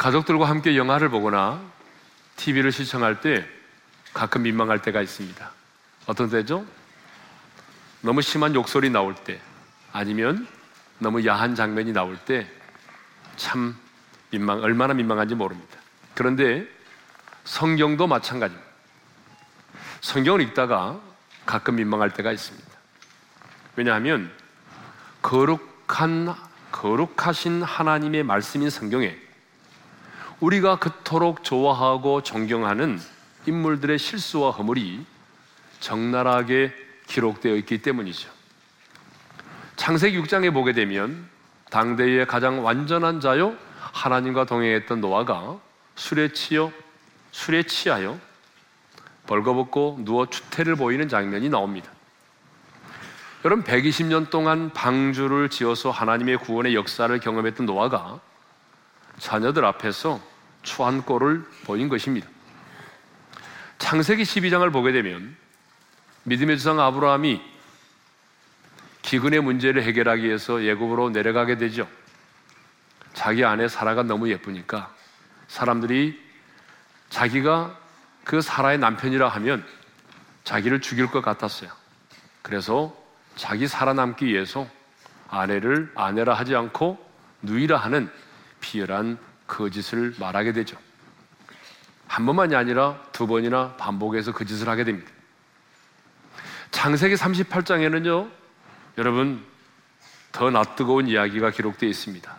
가족들과 함께 영화를 보거나 TV를 시청할 때 가끔 민망할 때가 있습니다. 어떤 때죠? 너무 심한 욕설이 나올 때 아니면 너무 야한 장면이 나올 때 참 민망, 얼마나 민망한지 모릅니다. 그런데 성경도 마찬가지입니다. 성경을 읽다가 가끔 민망할 때가 있습니다. 왜냐하면 거룩한, 거룩하신 하나님의 말씀인 성경에 우리가 그토록 좋아하고 존경하는 인물들의 실수와 허물이 적나라하게 기록되어 있기 때문이죠. 창세기 6장에 보게 되면 당대의 가장 완전한 자요 하나님과 동행했던 노아가 술에 치여 술에 취하여 벌거벗고 누워 추태를 보이는 장면이 나옵니다. 여러분 120년 동안 방주를 지어서 하나님의 구원의 역사를 경험했던 노아가 자녀들 앞에서 추한 꼴을 보인 것입니다. 창세기 12장을 보게 되면 믿음의 주상 아브라함이 기근의 문제를 해결하기 위해서 예굽으로 내려가게 되죠. 자기 아내 사라가 너무 예쁘니까 사람들이 자기가 그 사라의 남편이라 하면 자기를 죽일 것 같았어요. 그래서 자기 살아남기 위해서 아내를 아내라 하지 않고 누이라 하는 비열한 거짓을 말하게 되죠. 한 번만이 아니라 두 번이나 반복해서 거짓을 하게 됩니다. 창세기 38장에는요, 여러분, 더 낯뜨거운 이야기가 기록되어 있습니다.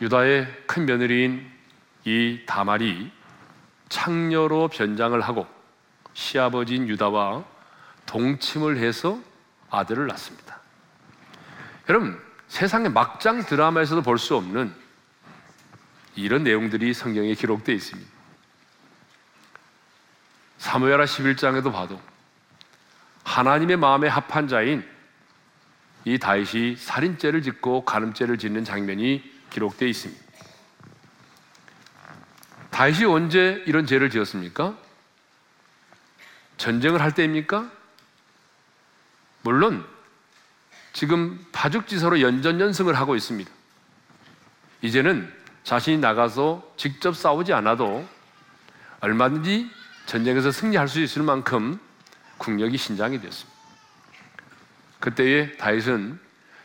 유다의 큰 며느리인 이 다말이 창녀로 변장을 하고 시아버지인 유다와 동침을 해서 아들을 낳습니다. 여러분, 세상의 막장 드라마에서도 볼 수 없는 이런 내용들이 성경에 기록되어 있습니다. 사무엘하 11장에도 봐도 하나님의 마음에 합한 자인 이 다윗이 살인죄를 짓고 간음죄를 짓는 장면이 기록되어 있습니다. 다윗이 언제 이런 죄를 지었습니까? 전쟁을 할 때입니까? 물론 지금 파죽지서로 연전연승을 하고 있습니다. 이제는 자신이 나가서 직접 싸우지 않아도 얼마든지 전쟁에서 승리할 수 있을 만큼 국력이 신장이 됐습니다. 그때에 다윗은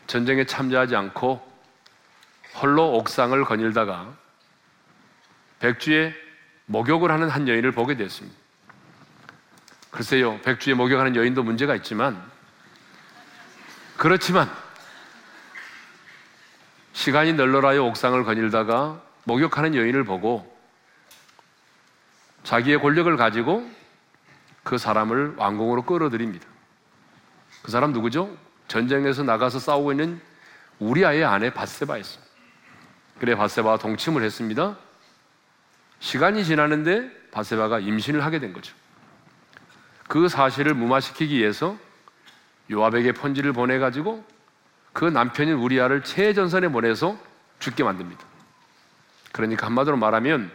전쟁에 참여하지 않고 홀로 옥상을 거닐다가 백주에 목욕을 하는 한 여인을 보게 됐습니다. 글쎄요, 백주에 목욕하는 여인도 문제가 있지만 그렇지만 시간이 널널하여 옥상을 거닐다가 목욕하는 여인을 보고 자기의 권력을 가지고 그 사람을 왕궁으로 끌어들입니다. 그 사람 누구죠? 전쟁에서 나가서 싸우고 있는 우리아의 아내 바세바였습니다. 그래 바세바와 동침을 했습니다. 시간이 지나는데 바세바가 임신을 하게 된 거죠. 그 사실을 무마시키기 위해서 요압에게 편지를 보내 가지고 그 남편인 우리아를 최전선에 보내서 죽게 만듭니다. 그러니까 한마디로 말하면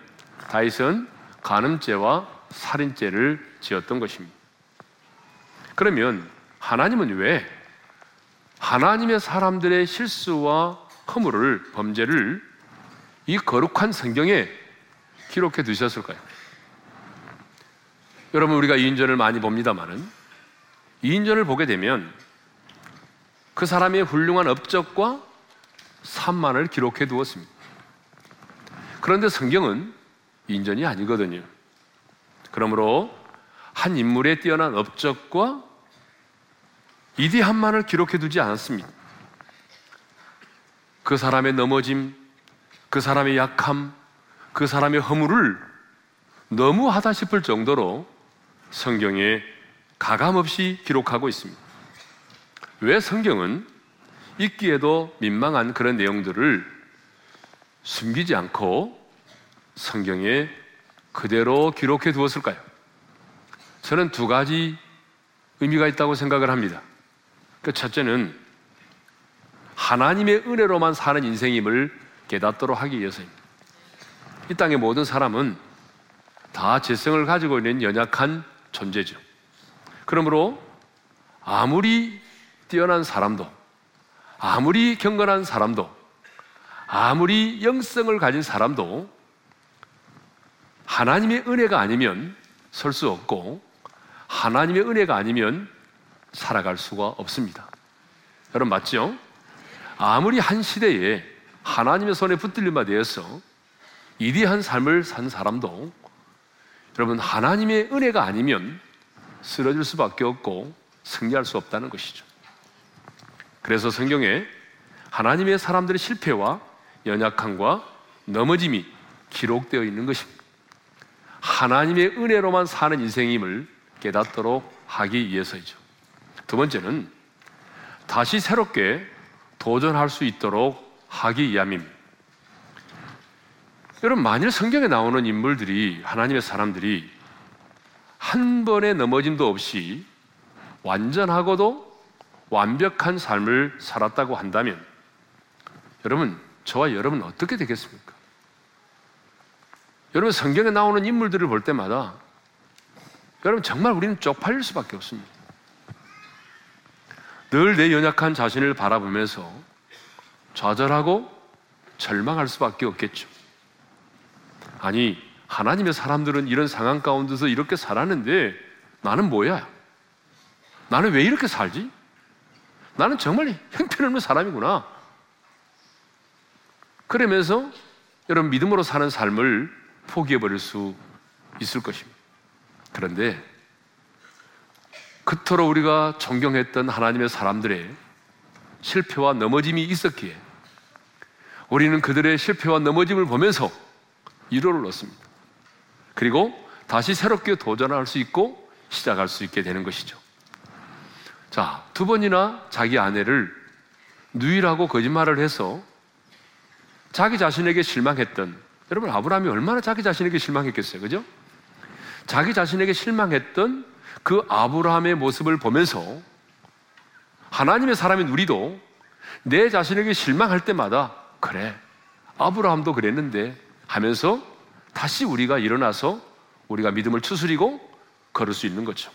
다윗은 간음죄와 살인죄를 지었던 것입니다. 그러면 하나님은 왜 하나님의 사람들의 실수와 허물을 범죄를 이 거룩한 성경에 기록해 두셨을까요? 여러분 우리가 이인전을 많이 봅니다만은 이인전을 보게 되면 그 사람의 훌륭한 업적과 산만을 기록해 두었습니다. 그런데 성경은 인전이 아니거든요. 그러므로 한 인물의 뛰어난 업적과 이디한만을 기록해 두지 않았습니다. 그 사람의 넘어짐, 그 사람의 약함, 그 사람의 허물을 너무하다 싶을 정도로 성경에 가감없이 기록하고 있습니다. 왜 성경은 읽기에도 민망한 그런 내용들을 숨기지 않고 성경에 그대로 기록해 두었을까요? 저는 두 가지 의미가 있다고 생각을 합니다. 그 첫째는 하나님의 은혜로만 사는 인생임을 깨닫도록 하기 위해서입니다. 이 땅의 모든 사람은 다 재성을 가지고 있는 연약한 존재죠. 그러므로 아무리 뛰어난 사람도, 아무리 경건한 사람도, 아무리 영성을 가진 사람도 하나님의 은혜가 아니면 설 수 없고 하나님의 은혜가 아니면 살아갈 수가 없습니다. 여러분 맞죠? 아무리 한 시대에 하나님의 손에 붙들린 바 되어서 이디한 삶을 산 사람도 여러분 하나님의 은혜가 아니면 쓰러질 수밖에 없고 승리할 수 없다는 것이죠. 그래서 성경에 하나님의 사람들의 실패와 연약함과 넘어짐이 기록되어 있는 것입니다. 하나님의 은혜로만 사는 인생임을 깨닫도록 하기 위해서이죠. 두 번째는 다시 새롭게 도전할 수 있도록 하기 위함입니다. 여러분, 만일 성경에 나오는 인물들이, 하나님의 사람들이 한 번의 넘어짐도 없이 완전하고도 완벽한 삶을 살았다고 한다면, 여러분, 저와 여러분 어떻게 되겠습니까? 여러분, 성경에 나오는 인물들을 볼 때마다 여러분, 정말 우리는 쪽팔릴 수밖에 없습니다. 늘 내 연약한 자신을 바라보면서 좌절하고 절망할 수밖에 없겠죠. 아니, 하나님의 사람들은 이런 상황 가운데서 이렇게 살았는데 나는 뭐야? 나는 왜 이렇게 살지? 나는 정말 형편없는 사람이구나. 그러면서 여러분 믿음으로 사는 삶을 포기해버릴 수 있을 것입니다. 그런데 그토록 우리가 존경했던 하나님의 사람들의 실패와 넘어짐이 있었기에 우리는 그들의 실패와 넘어짐을 보면서 위로를 얻습니다. 그리고 다시 새롭게 도전할 수 있고 시작할 수 있게 되는 것이죠. 자, 두 번이나 자기 아내를 누이라고 거짓말을 해서 자기 자신에게 실망했던 여러분 아브라함이 얼마나 자기 자신에게 실망했겠어요. 그죠? 자기 자신에게 실망했던 그 아브라함의 모습을 보면서 하나님의 사람인 우리도 내 자신에게 실망할 때마다 그래 아브라함도 그랬는데 하면서 다시 우리가 일어나서 우리가 믿음을 추스리고 걸을 수 있는 거죠.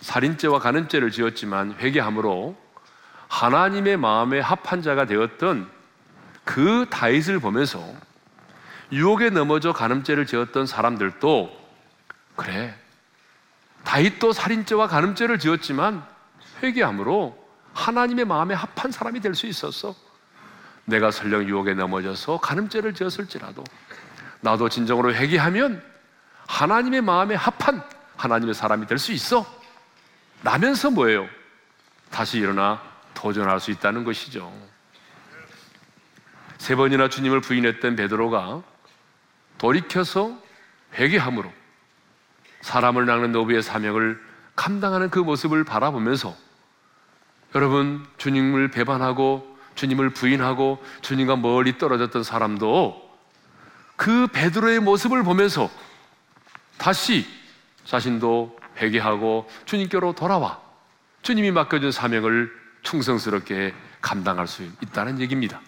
살인죄와 간음죄를 지었지만 회개함으로 하나님의 마음에 합한 자가 되었던 그 다윗을 보면서 유혹에 넘어져 간음죄를 지었던 사람들도 그래 다윗도 살인죄와 간음죄를 지었지만 회개함으로 하나님의 마음에 합한 사람이 될 수 있었어. 내가 설령 유혹에 넘어져서 간음죄를 지었을지라도 나도 진정으로 회개하면 하나님의 마음에 합한 하나님의 사람이 될 수 있어. 나면서 뭐예요? 다시 일어나 도전할 수 있다는 것이죠. 세 번이나 주님을 부인했던 베드로가 돌이켜서 회개함으로 사람을 낚는 노부의 사명을 감당하는 그 모습을 바라보면서 여러분 주님을 배반하고 주님을 부인하고 주님과 멀리 떨어졌던 사람도 그 베드로의 모습을 보면서 다시 자신도 회개하고 주님께로 돌아와 주님이 맡겨준 사명을 충성스럽게 감당할 수 있다는 얘기입니다.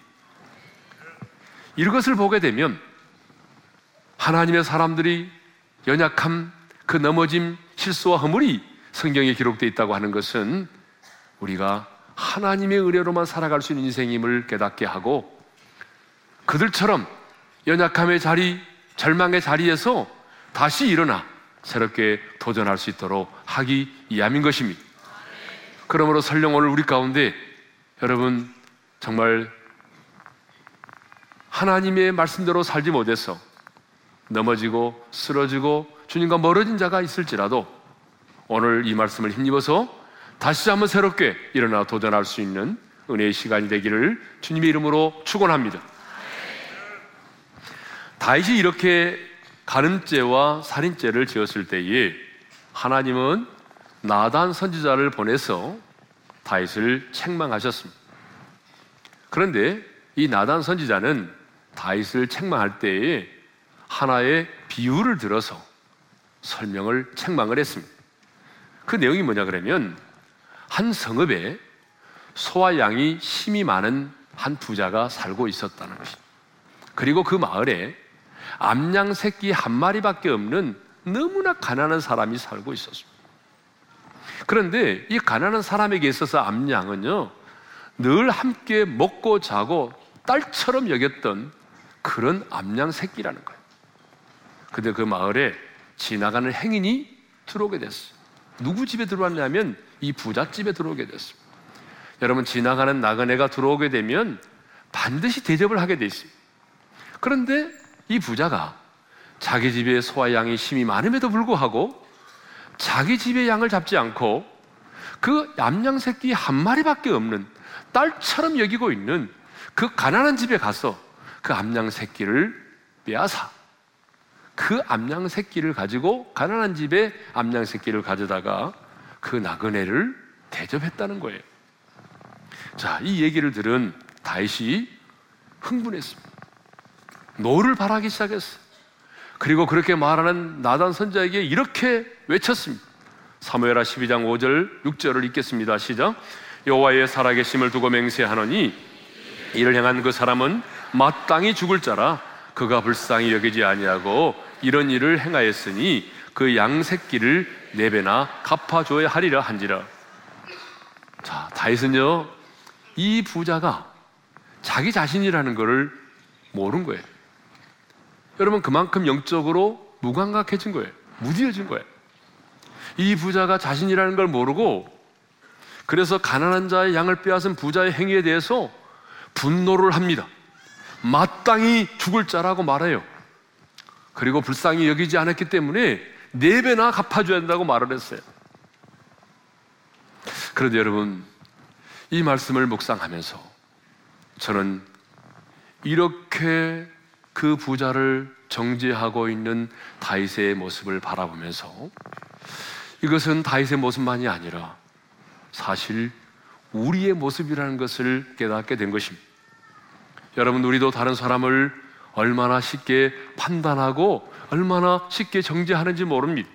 이것을 보게 되면 하나님의 사람들이 연약함, 그 넘어짐, 실수와 허물이 성경에 기록되어 있다고 하는 것은 우리가 하나님의 의뢰로만 살아갈 수 있는 인생임을 깨닫게 하고 그들처럼 연약함의 자리, 절망의 자리에서 다시 일어나 새롭게 도전할 수 있도록 하기 위함인 것입니다. 그러므로 설령 오늘 우리 가운데 여러분 정말 하나님의 말씀대로 살지 못해서 넘어지고 쓰러지고 주님과 멀어진 자가 있을지라도 오늘 이 말씀을 힘입어서 다시 한번 새롭게 일어나 도전할 수 있는 은혜의 시간이 되기를 주님의 이름으로 축원합니다. 다윗이 이렇게 가늠죄와 살인죄를 지었을 때에 하나님은 나단 선지자를 보내서 다윗을 책망하셨습니다. 그런데 이 나단 선지자는 다윗을 책망할 때에 하나의 비유를 들어서 설명을 책망을 했습니다. 그 내용이 뭐냐 그러면 한 성읍에 소와 양이 심히 많은 한 부자가 살고 있었다는 것입니다. 그리고 그 마을에 암양 새끼 한 마리밖에 없는 너무나 가난한 사람이 살고 있었습니다. 그런데 이 가난한 사람에게 있어서 암양은요, 늘 함께 먹고 자고 딸처럼 여겼던 그런 암양 새끼라는 거예요. 근데 그 마을에 지나가는 행인이 들어오게 됐어요. 누구 집에 들어왔냐면 이 부자 집에 들어오게 됐어요. 여러분 지나가는 나그네가 들어오게 되면 반드시 대접을 하게 돼 있어요. 그런데 이 부자가 자기 집에 소와 양이 심이 많음에도 불구하고 자기 집의 양을 잡지 않고 그 얌양 새끼 한 마리밖에 없는 딸처럼 여기고 있는 그 가난한 집에 가서 그 암양 새끼를 빼앗아 그 암양 새끼를 가지고 가난한 집에 암양 새끼를 가져다가 그 나그네를 대접했다는 거예요. 자, 이 얘기를 들은 다윗이 흥분했습니다. 노를 발하기 시작했어요. 그리고 그렇게 말하는 나단 선지자에게 이렇게 외쳤습니다. 사무엘하 12장 5절 6절을 읽겠습니다. 시작. 여호와의 살아계심을 두고 맹세하노니 이를 향한 그 사람은 마땅히 죽을 자라 그가 불쌍히 여기지 아니하고 이런 일을 행하였으니 그 양새끼를 네 배나 갚아줘야 하리라 한지라. 자, 다윗은요 이 부자가 자기 자신이라는 것을 모른 거예요. 여러분 그만큼 영적으로 무감각해진 거예요. 무디어진 거예요. 이 부자가 자신이라는 걸 모르고 그래서 가난한 자의 양을 빼앗은 부자의 행위에 대해서 분노를 합니다. 마땅히 죽을 자라고 말해요. 그리고 불쌍히 여기지 않았기 때문에 네 배나 갚아줘야 한다고 말을 했어요. 그런데 여러분, 이 말씀을 묵상하면서 저는 이렇게 그 부자를 정죄하고 있는 다윗의 모습을 바라보면서 이것은 다윗의 모습만이 아니라 사실 우리의 모습이라는 것을 깨닫게 된 것입니다. 여러분, 우리도 다른 사람을 얼마나 쉽게 판단하고 얼마나 쉽게 정죄하는지 모릅니다.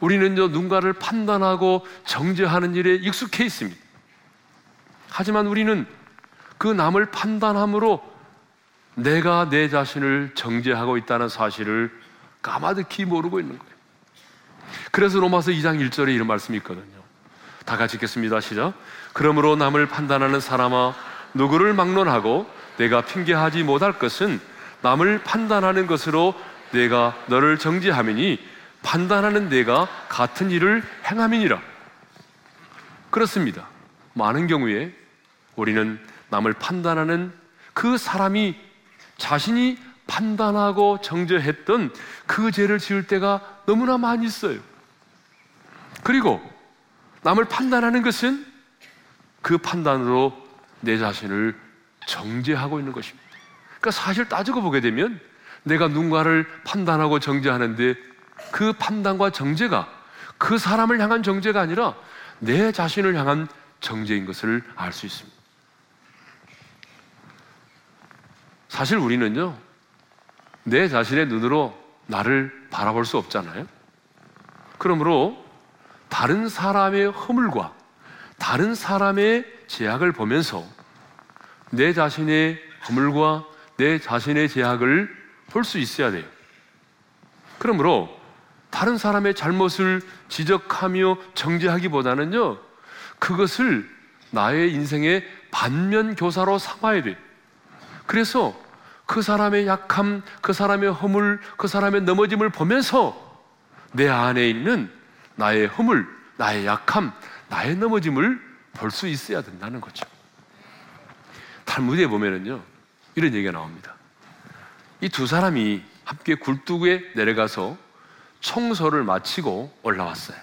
우리는 누군가를 판단하고 정죄하는 일에 익숙해 있습니다. 하지만 우리는 그 남을 판단함으로 내가 내 자신을 정죄하고 있다는 사실을 까마득히 모르고 있는 거예요. 그래서 로마서 2장 1절에 이런 말씀이 있거든요. 다 같이 읽겠습니다. 시작. 그러므로 남을 판단하는 사람아 누구를 막론하고 내가 핑계하지 못할 것은 남을 판단하는 것으로 내가 너를 정죄함이니 판단하는 내가 같은 일을 행함이니라. 그렇습니다. 많은 경우에 우리는 남을 판단하는 그 사람이 자신이 판단하고 정죄했던 그 죄를 지을 때가 너무나 많이 있어요. 그리고 남을 판단하는 것은 그 판단으로 내 자신을 정죄하고 있는 것입니다. 그러니까 사실 따지고 보게 되면 내가 누군가를 판단하고 정죄하는데 그 판단과 정죄가 그 사람을 향한 정죄가 아니라 내 자신을 향한 정죄인 것을 알 수 있습니다. 사실 우리는요, 내 자신의 눈으로 나를 바라볼 수 없잖아요. 그러므로 다른 사람의 허물과 다른 사람의 제약을 보면서 내 자신의 허물과 내 자신의 제약을 볼 수 있어야 돼요. 그러므로 다른 사람의 잘못을 지적하며 정죄하기보다는요, 그것을 나의 인생의 반면 교사로 삼아야 돼요. 그래서 그 사람의 약함, 그 사람의 허물, 그 사람의 넘어짐을 보면서 내 안에 있는 나의 허물, 나의 약함, 나의 넘어짐을 볼 수 있어야 된다는 거죠. 탈무드에 보면은요, 이런 얘기가 나옵니다. 이 두 사람이 함께 굴뚝에 내려가서 청소를 마치고 올라왔어요.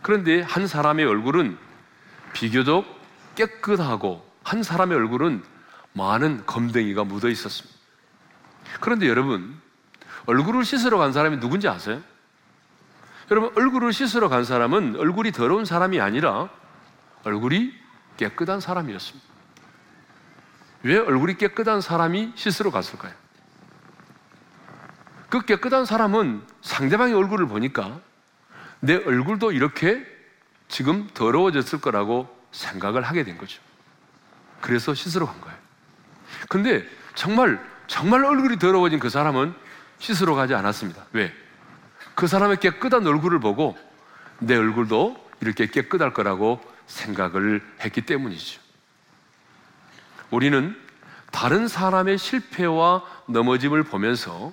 그런데 한 사람의 얼굴은 비교적 깨끗하고 한 사람의 얼굴은 많은 검댕이가 묻어 있었습니다. 그런데 여러분, 얼굴을 씻으러 간 사람이 누군지 아세요? 여러분, 얼굴을 씻으러 간 사람은 얼굴이 더러운 사람이 아니라 얼굴이 깨끗한 사람이었습니다. 왜 얼굴이 깨끗한 사람이 씻으러 갔을까요? 그 깨끗한 사람은 상대방의 얼굴을 보니까 내 얼굴도 이렇게 지금 더러워졌을 거라고 생각을 하게 된 거죠. 그래서 씻으러 간 거예요. 근데 정말, 정말 얼굴이 더러워진 그 사람은 씻으러 가지 않았습니다. 왜? 그 사람의 깨끗한 얼굴을 보고 내 얼굴도 이렇게 깨끗할 거라고 생각을 했기 때문이죠. 우리는 다른 사람의 실패와 넘어짐을 보면서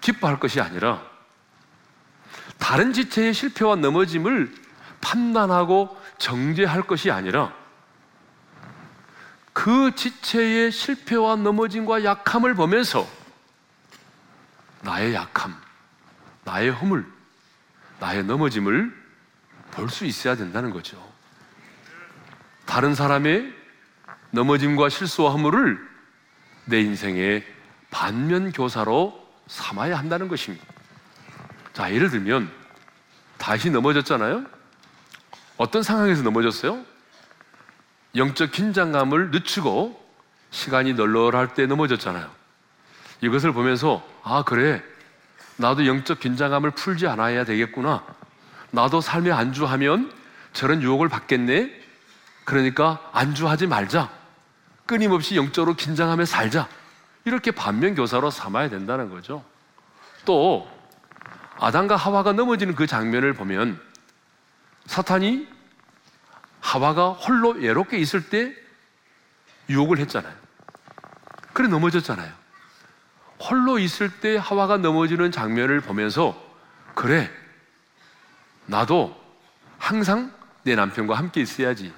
기뻐할 것이 아니라 다른 지체의 실패와 넘어짐을 판단하고 정죄할 것이 아니라 그 지체의 실패와 넘어짐과 약함을 보면서 나의 약함, 나의 허물, 나의 넘어짐을 볼 수 있어야 된다는 거죠. 다른 사람의 넘어짐과 실수와 허물을 내 인생의 반면 교사로 삼아야 한다는 것입니다. 자, 예를 들면 다시 넘어졌잖아요. 어떤 상황에서 넘어졌어요? 영적 긴장감을 늦추고 시간이 널널할 때 넘어졌잖아요. 이것을 보면서 아 그래 나도 영적 긴장감을 풀지 않아야 되겠구나. 나도 삶에 안주하면 저런 유혹을 받겠네. 그러니까 안주하지 말자. 끊임없이 영적으로 긴장하며 살자. 이렇게 반면 교사로 삼아야 된다는 거죠. 또 아담과 하와가 넘어지는 그 장면을 보면 사탄이 하와가 홀로 외롭게 있을 때 유혹을 했잖아요. 그래 넘어졌잖아요. 홀로 있을 때 하와가 넘어지는 장면을 보면서 그래 나도 항상 내 남편과 함께 있어야지.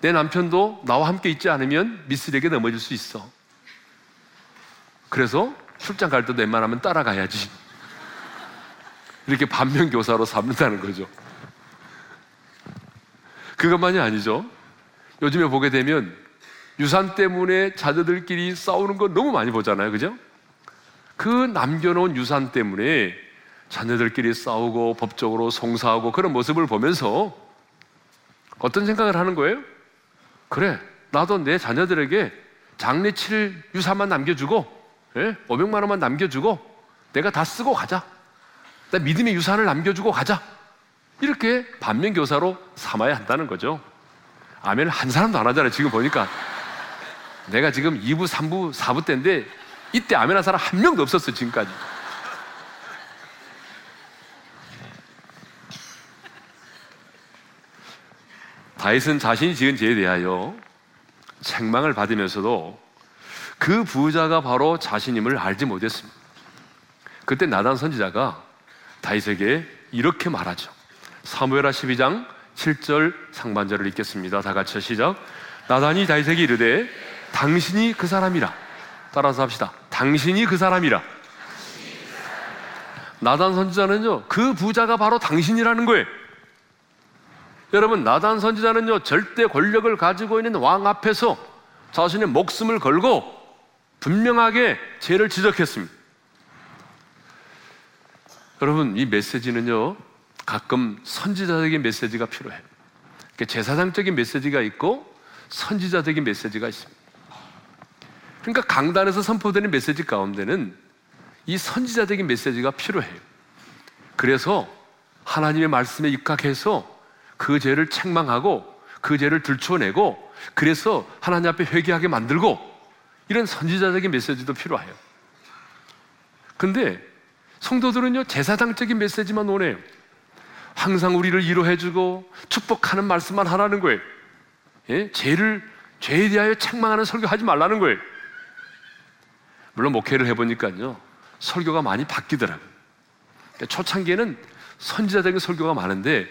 내 남편도 나와 함께 있지 않으면 미스에게 넘어질 수 있어. 그래서 출장 갈 때도 웬만하면 따라가야지. 이렇게 반면교사로 삼는다는 거죠. 그것만이 아니죠. 요즘에 보게 되면 유산 때문에 자녀들끼리 싸우는 거 너무 많이 보잖아요. 그죠? 그 남겨놓은 유산 때문에 자녀들끼리 싸우고 법적으로 송사하고 그런 모습을 보면서 어떤 생각을 하는 거예요? 그래, 나도 내 자녀들에게 장례 칠 유산만 남겨주고, 예? 500만 원만 남겨주고, 내가 다 쓰고 가자. 나 믿음의 유산을 남겨주고 가자. 이렇게 반면교사로 삼아야 한다는 거죠. 아멘을 한 사람도 안 하잖아요. 지금 보니까. 내가 지금 2부, 3부, 4부 때인데 이때 아멘 한 사람 한 명도 없었어, 지금까지. 다윗은 자신이 지은 죄에 대하여 책망을 받으면서도 그 부자가 바로 자신임을 알지 못했습니다. 그때 나단 선지자가 다윗에게 이렇게 말하죠. 사무엘하 12장 7절 상반절을 읽겠습니다. 다 같이 시작. 나단이 다윗에게 이르되 당신이 그 사람이라. 따라서 합시다. 당신이 그 사람이라. 나단 선지자는요, 그 부자가 바로 당신이라는 거예요. 여러분, 나단 선지자는요, 절대 권력을 가지고 있는 왕 앞에서 자신의 목숨을 걸고 분명하게 죄를 지적했습니다. 여러분, 이 메시지는요, 가끔 선지자적인 메시지가 필요해요. 제사장적인 메시지가 있고 선지자적인 메시지가 있습니다. 그러니까 강단에서 선포되는 메시지 가운데는 이 선지자적인 메시지가 필요해요. 그래서 하나님의 말씀에 입각해서 그 죄를 책망하고 그 죄를 들춰내고 그래서 하나님 앞에 회개하게 만들고 이런 선지자적인 메시지도 필요해요. 근데 성도들은요, 제사장적인 메시지만 오네요. 항상 우리를 위로해주고 축복하는 말씀만 하라는 거예요. 예? 죄를, 죄에 대하여 책망하는 설교 하지 말라는 거예요. 물론 목회를 해보니까요, 설교가 많이 바뀌더라고요. 그러니까 초창기에는 선지자적인 설교가 많은데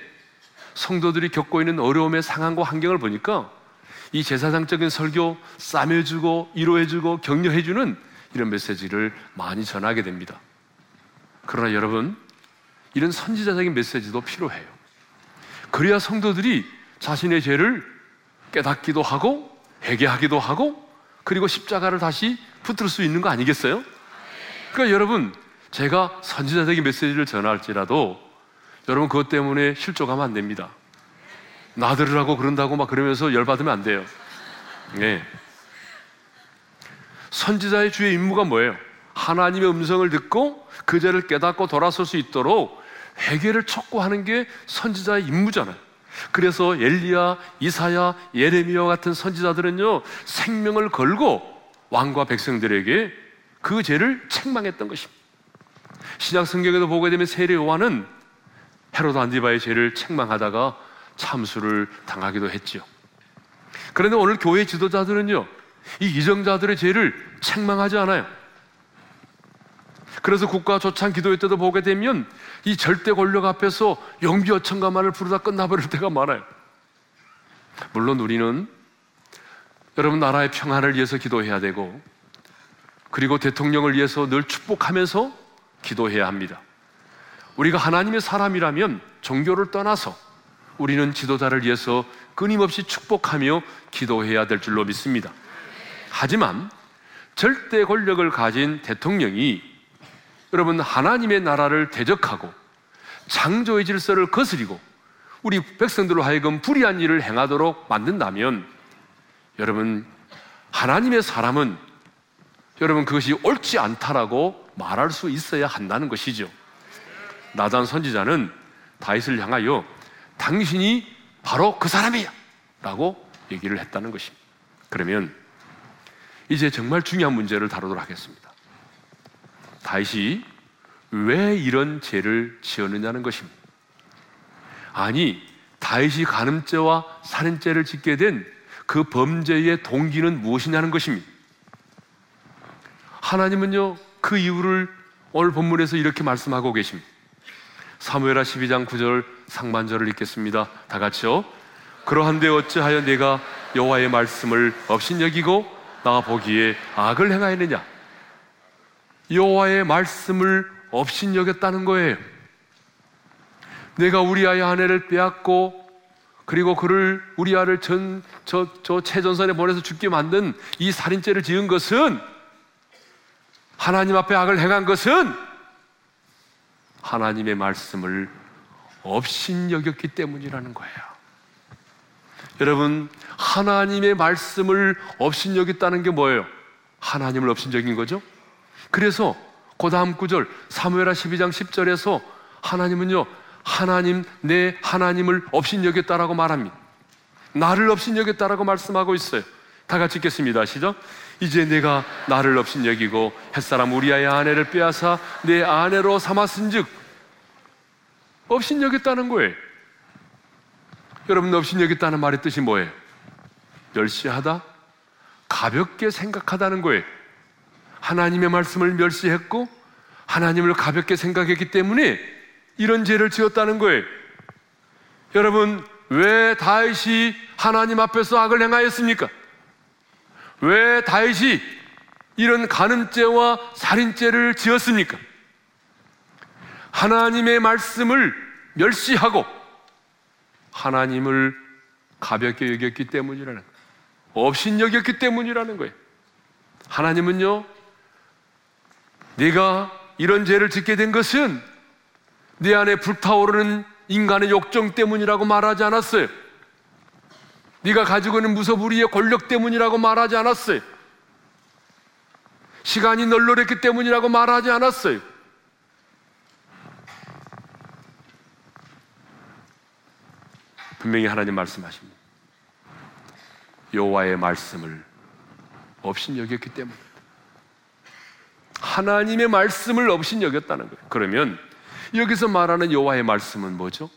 성도들이 겪고 있는 어려움의 상황과 환경을 보니까 이 제사장적인 설교 싸매주고 위로해주고 격려해주는 이런 메시지를 많이 전하게 됩니다. 그러나 여러분, 이런 선지자적인 메시지도 필요해요. 그래야 성도들이 자신의 죄를 깨닫기도 하고 회개하기도 하고 그리고 십자가를 다시 붙들 수 있는 거 아니겠어요? 그러니까 여러분, 제가 선지자적인 메시지를 전할지라도 여러분 그것 때문에 실족하면 안 됩니다. 나들으라고 그런다고 막 그러면서 열받으면 안 돼요. 네. 선지자의 주의 임무가 뭐예요? 하나님의 음성을 듣고 그 죄를 깨닫고 돌아설 수 있도록 회개를 촉구하는 게 선지자의 임무잖아요. 그래서 엘리야, 이사야, 예레미야 같은 선지자들은요 생명을 걸고 왕과 백성들에게 그 죄를 책망했던 것입니다. 신약 성경에도 보게 되면 세례 요한은 헤로드 안디바의 죄를 책망하다가 참수를 당하기도 했죠. 그런데 오늘 교회 지도자들은요, 이 이정자들의 죄를 책망하지 않아요. 그래서 국가 조창 기도회 때도 보게 되면 이 절대 권력 앞에서 영비 어천가만을 부르다 끝나버릴 때가 많아요. 물론 우리는 여러분 나라의 평안을 위해서 기도해야 되고 그리고 대통령을 위해서 늘 축복하면서 기도해야 합니다. 우리가 하나님의 사람이라면 종교를 떠나서 우리는 지도자를 위해서 끊임없이 축복하며 기도해야 될 줄로 믿습니다. 하지만 절대 권력을 가진 대통령이 여러분 하나님의 나라를 대적하고 창조의 질서를 거스리고 우리 백성들로 하여금 불의한 일을 행하도록 만든다면 여러분 하나님의 사람은 여러분 그것이 옳지 않다라고 말할 수 있어야 한다는 것이죠. 나단 선지자는 다윗을 향하여 당신이 바로 그 사람이야 라고 얘기를 했다는 것입니다. 그러면 이제 정말 중요한 문제를 다루도록 하겠습니다. 다윗이 왜 이런 죄를 지었느냐는 것입니다. 아니, 다윗이 간음죄와 살인죄를 짓게 된 그 범죄의 동기는 무엇이냐는 것입니다. 하나님은요, 그 이유를 오늘 본문에서 이렇게 말씀하고 계십니다. 사무엘하 12장 9절 상반절을 읽겠습니다. 다 같이요. 그러한데 어찌하여 내가 여호와의 말씀을 업신여기고 나 보기에 악을 행하였느냐? 여호와의 말씀을 업신여겼다는 거예요. 내가 우리 아의 아내를 빼앗고 그리고 그를 우리 아를 전 저 저 최전선에 보내서 죽게 만든 이 살인죄를 지은 것은 하나님 앞에 악을 행한 것은 하나님의 말씀을 업신여겼기 때문이라는 거예요. 여러분, 하나님의 말씀을 업신여겼다는 게 뭐예요? 하나님을 업신여긴 거죠? 그래서 그 다음 구절 사무엘하 12장 10절에서 하나님은요 하나님 내 하나님을 업신여겼다라고 말합니다. 나를 업신여겼다라고 말씀하고 있어요. 다 같이 읽겠습니다. 시작. 이제 내가 나를 업신여기고 햇사람 우리아의 아내를 빼앗아 내 아내로 삼았은즉 업신여겼다는 거예요. 여러분 업신여겼다는 말의 뜻이 뭐예요? 멸시하다, 가볍게 생각하다는 거예요. 하나님의 말씀을 멸시했고 하나님을 가볍게 생각했기 때문에 이런 죄를 지었다는 거예요. 여러분, 왜 다윗이 하나님 앞에서 악을 행하였습니까? 왜 다윗이 이런 간음죄와 살인죄를 지었습니까? 하나님의 말씀을 멸시하고 하나님을 가볍게 여겼기 때문이라는 거예요. 없인 여겼기 때문이라는 거예요. 하나님은요, 네가 이런 죄를 짓게 된 것은 네 안에 불타오르는 인간의 욕정 때문이라고 말하지 않았어요. 네가 가지고 있는 무소불위의 권력 때문이라고 말하지 않았어요. 시간이 널널했기 때문이라고 말하지 않았어요. 분명히 하나님 말씀하십니다. 여호와의 말씀을 없인 여겼기 때문입니다. 하나님의 말씀을 없인 여겼다는 거예요. 그러면 여기서 말하는 여호와의 말씀은 뭐죠?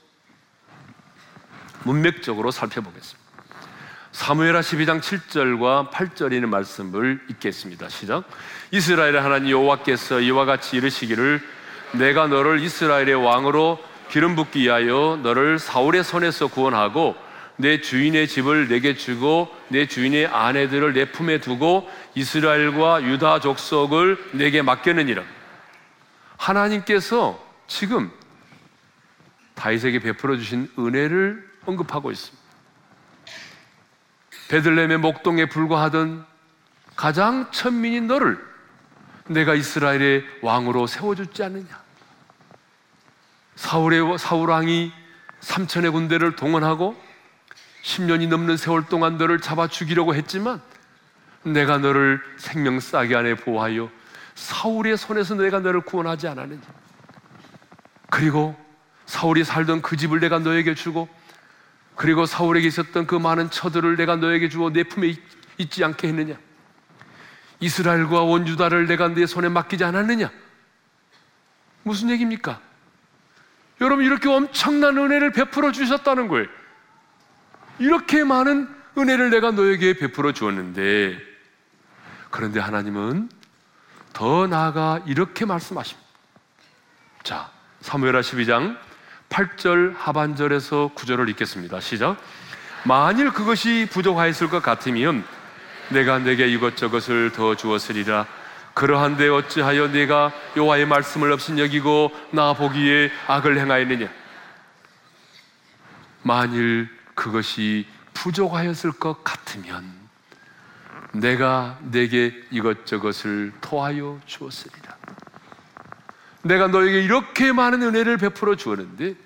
문맥적으로 살펴보겠습니다. 사무엘하 12장 7절과 8절에 있는 말씀을 읽겠습니다. 시작. 이스라엘의 하나님 여호와께서 이와 같이 이르시기를 내가 너를 이스라엘의 왕으로 기름 붓기 위하여 너를 사울의 손에서 구원하고 내 주인의 집을 내게 주고 내 주인의 아내들을 내 품에 두고 이스라엘과 유다 족속을 내게 맡겼느니라. 하나님께서 지금 다윗에게 베풀어 주신 은혜를 언급하고 있습니다. 베들레헴의 목동에 불과하던 가장 천민인 너를 내가 이스라엘의 왕으로 세워 주지 않느냐? 사울의 사울 왕이 삼천의 군대를 동원하고 10년이 넘는 세월 동안 너를 잡아 죽이려고 했지만 내가 너를 생명 싸게 안에 보호하여 사울의 손에서 내가 너를 구원하지 않았느냐? 그리고 사울이 살던 그 집을 내가 너에게 주고 그리고 사울에게 있었던 그 많은 처들을 내가 너에게 주어 내 품에 있 지 않게 했느냐? 이스라엘과 원주다를 내가 내 손에 맡기지 않았느냐? 무슨 얘기입니까? 여러분 이렇게 엄청난 은혜를 베풀어 주셨다는 거예요. 이렇게 많은 은혜를 내가 너에게 베풀어 주었는데 그런데 하나님은 더 나아가 이렇게 말씀하십니다. 자, 사무엘하 12장 8절 하반절에서 9절을 읽겠습니다. 시작. 만일 그것이 부족하였을 것 같으면 내가 내게 이것저것을 더 주었으리라. 그러한데 어찌하여 내가 여호와의 말씀을 없인 여기고 나 보기에 악을 행하였느냐? 만일 그것이 부족하였을 것 같으면 내가 내게 이것저것을 토하여 주었으리라. 내가 너에게 이렇게 많은 은혜를 베풀어 주었는데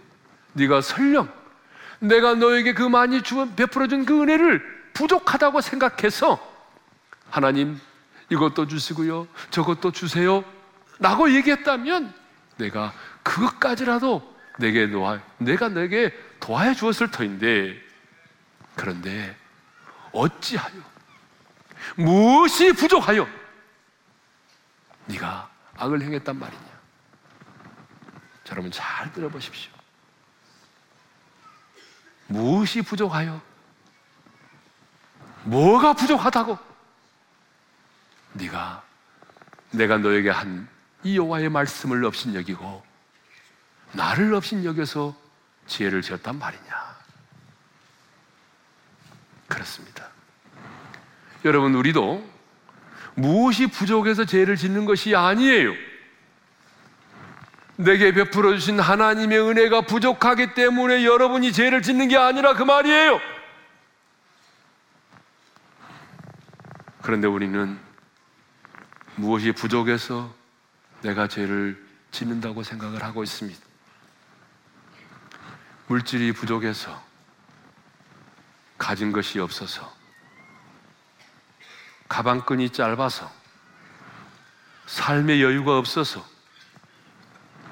네가 설령 내가 너에게 그 많이 주 베풀어 준 그 은혜를 부족하다고 생각해서 하나님 이것도 주시고요. 저것도 주세요. 라고 얘기했다면 내가 그것까지라도 내게 놓아 내가 내게 도와해 주었을 터인데 그런데 어찌하여 무엇이 부족하여 네가 악을 행했단 말이냐? 자, 여러분 잘 들어보십시오. 무엇이 부족하여? 뭐가 부족하다고? 네가 내가 너에게 한 이 여호와의 말씀을 없인 여기고 나를 없인 여겨서 지혜를 지었단 말이냐? 그렇습니다. 여러분 우리도 무엇이 부족해서 죄를 짓는 것이 아니에요. 내게 베풀어 주신 하나님의 은혜가 부족하기 때문에 여러분이 죄를 짓는 게 아니라 그 말이에요. 그런데 우리는 무엇이 부족해서 내가 죄를 짓는다고 생각을 하고 있습니다. 물질이 부족해서 가진 것이 없어서 가방끈이 짧아서 삶의 여유가 없어서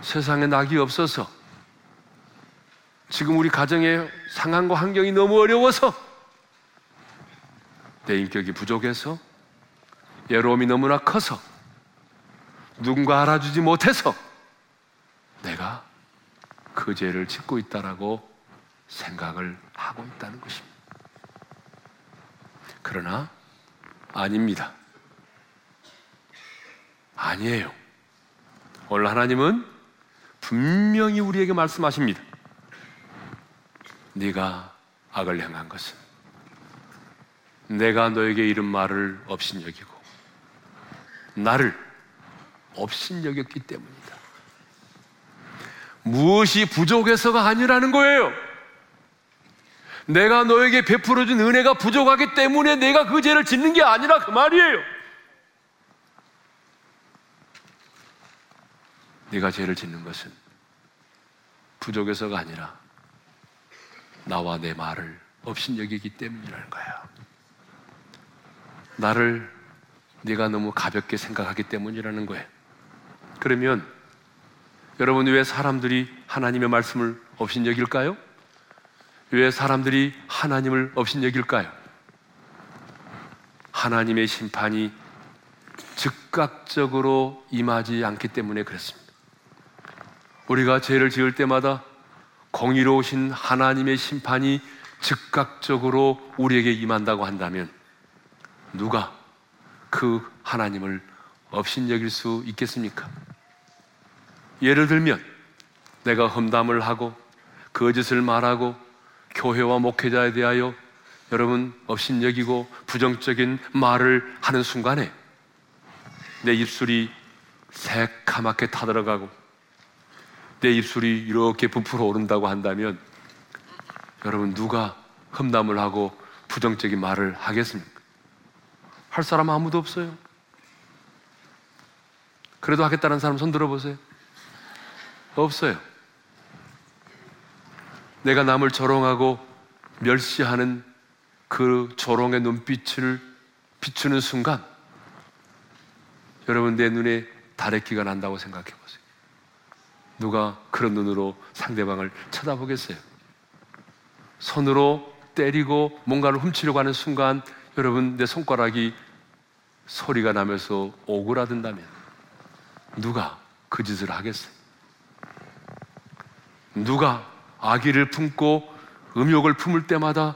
세상에 낙이 없어서 지금 우리 가정의 상황과 환경이 너무 어려워서 내 인격이 부족해서 외로움이 너무나 커서 누군가 알아주지 못해서 내가 그 죄를 짓고 있다라고 생각을 하고 있다는 것입니다. 그러나 아닙니다. 아니에요. 오늘 하나님은 분명히 우리에게 말씀하십니다. 네가 악을 행한 것은 내가 너에게 이른 말을 없인 여기고 나를 없인 여겼기 때문이다. 무엇이 부족해서가 아니라는 거예요. 내가 너에게 베풀어준 은혜가 부족하기 때문에 내가 그 죄를 짓는 게 아니라 그 말이에요. 네가 죄를 짓는 것은 부족해서가 아니라 나와 내 말을 없인 여기기 때문이라는 거야. 나를 네가 너무 가볍게 생각하기 때문이라는 거예요. 그러면 여러분 왜 사람들이 하나님의 말씀을 없인 여길까요? 왜 사람들이 하나님을 없인 여길까요? 하나님의 심판이 즉각적으로 임하지 않기 때문에 그렇습니다. 우리가 죄를 지을 때마다 공의로우신 하나님의 심판이 즉각적으로 우리에게 임한다고 한다면 누가 그 하나님을 없인 여길 수 있겠습니까? 예를 들면 내가 험담을 하고 거짓을 말하고 교회와 목회자에 대하여 여러분 없인 여기고 부정적인 말을 하는 순간에 내 입술이 새카맣게 타들어가고 내 입술이 이렇게 부풀어 오른다고 한다면 여러분 누가 험담을 하고 부정적인 말을 하겠습니까? 할 사람 아무도 없어요. 그래도 하겠다는 사람 손 들어보세요. 없어요. 내가 남을 조롱하고 멸시하는 그 조롱의 눈빛을 비추는 순간 여러분 내 눈에 다래끼가 난다고 생각해 보세요. 누가 그런 눈으로 상대방을 쳐다보겠어요? 손으로 때리고 뭔가를 훔치려고 하는 순간 여러분 내 손가락이 소리가 나면서 오그라든다면 누가 그 짓을 하겠어요? 누가 아기를 품고 음욕을 품을 때마다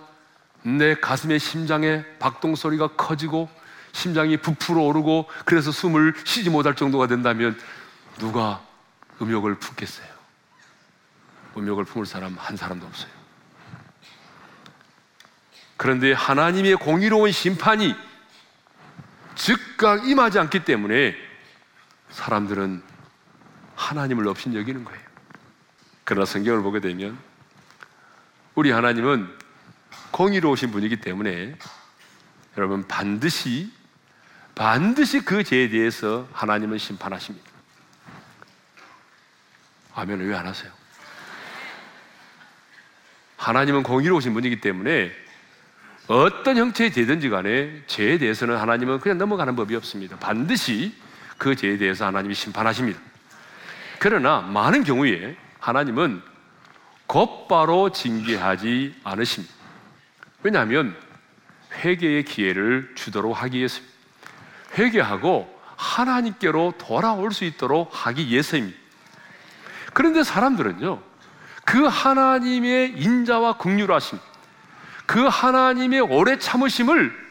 내 가슴의 심장의 박동 소리가 커지고 심장이 부풀어 오르고 그래서 숨을 쉬지 못할 정도가 된다면 누가 음욕을 품겠어요? 음욕을 품을 사람 한 사람도 없어요. 그런데 하나님의 공의로운 심판이 즉각 임하지 않기 때문에 사람들은 하나님을 없인 여기는 거예요. 그러나 성경을 보게 되면 우리 하나님은 공의로우신 분이기 때문에 여러분 반드시 반드시 그 죄에 대해서 하나님은 심판하십니다. 아멘을 왜 안 하세요? 하나님은 공의로우신 분이기 때문에 어떤 형태의 죄든지 간에 죄에 대해서는 하나님은 그냥 넘어가는 법이 없습니다. 반드시 그 죄에 대해서 하나님이 심판하십니다. 그러나 많은 경우에 하나님은 곧바로 징계하지 않으십니다. 왜냐하면 회개의 기회를 주도록 하기 위해서입니다. 회개하고 하나님께로 돌아올 수 있도록 하기 위해서입니다. 그런데 사람들은요, 그 하나님의 인자와 긍휼하심, 그 하나님의 오래 참으심을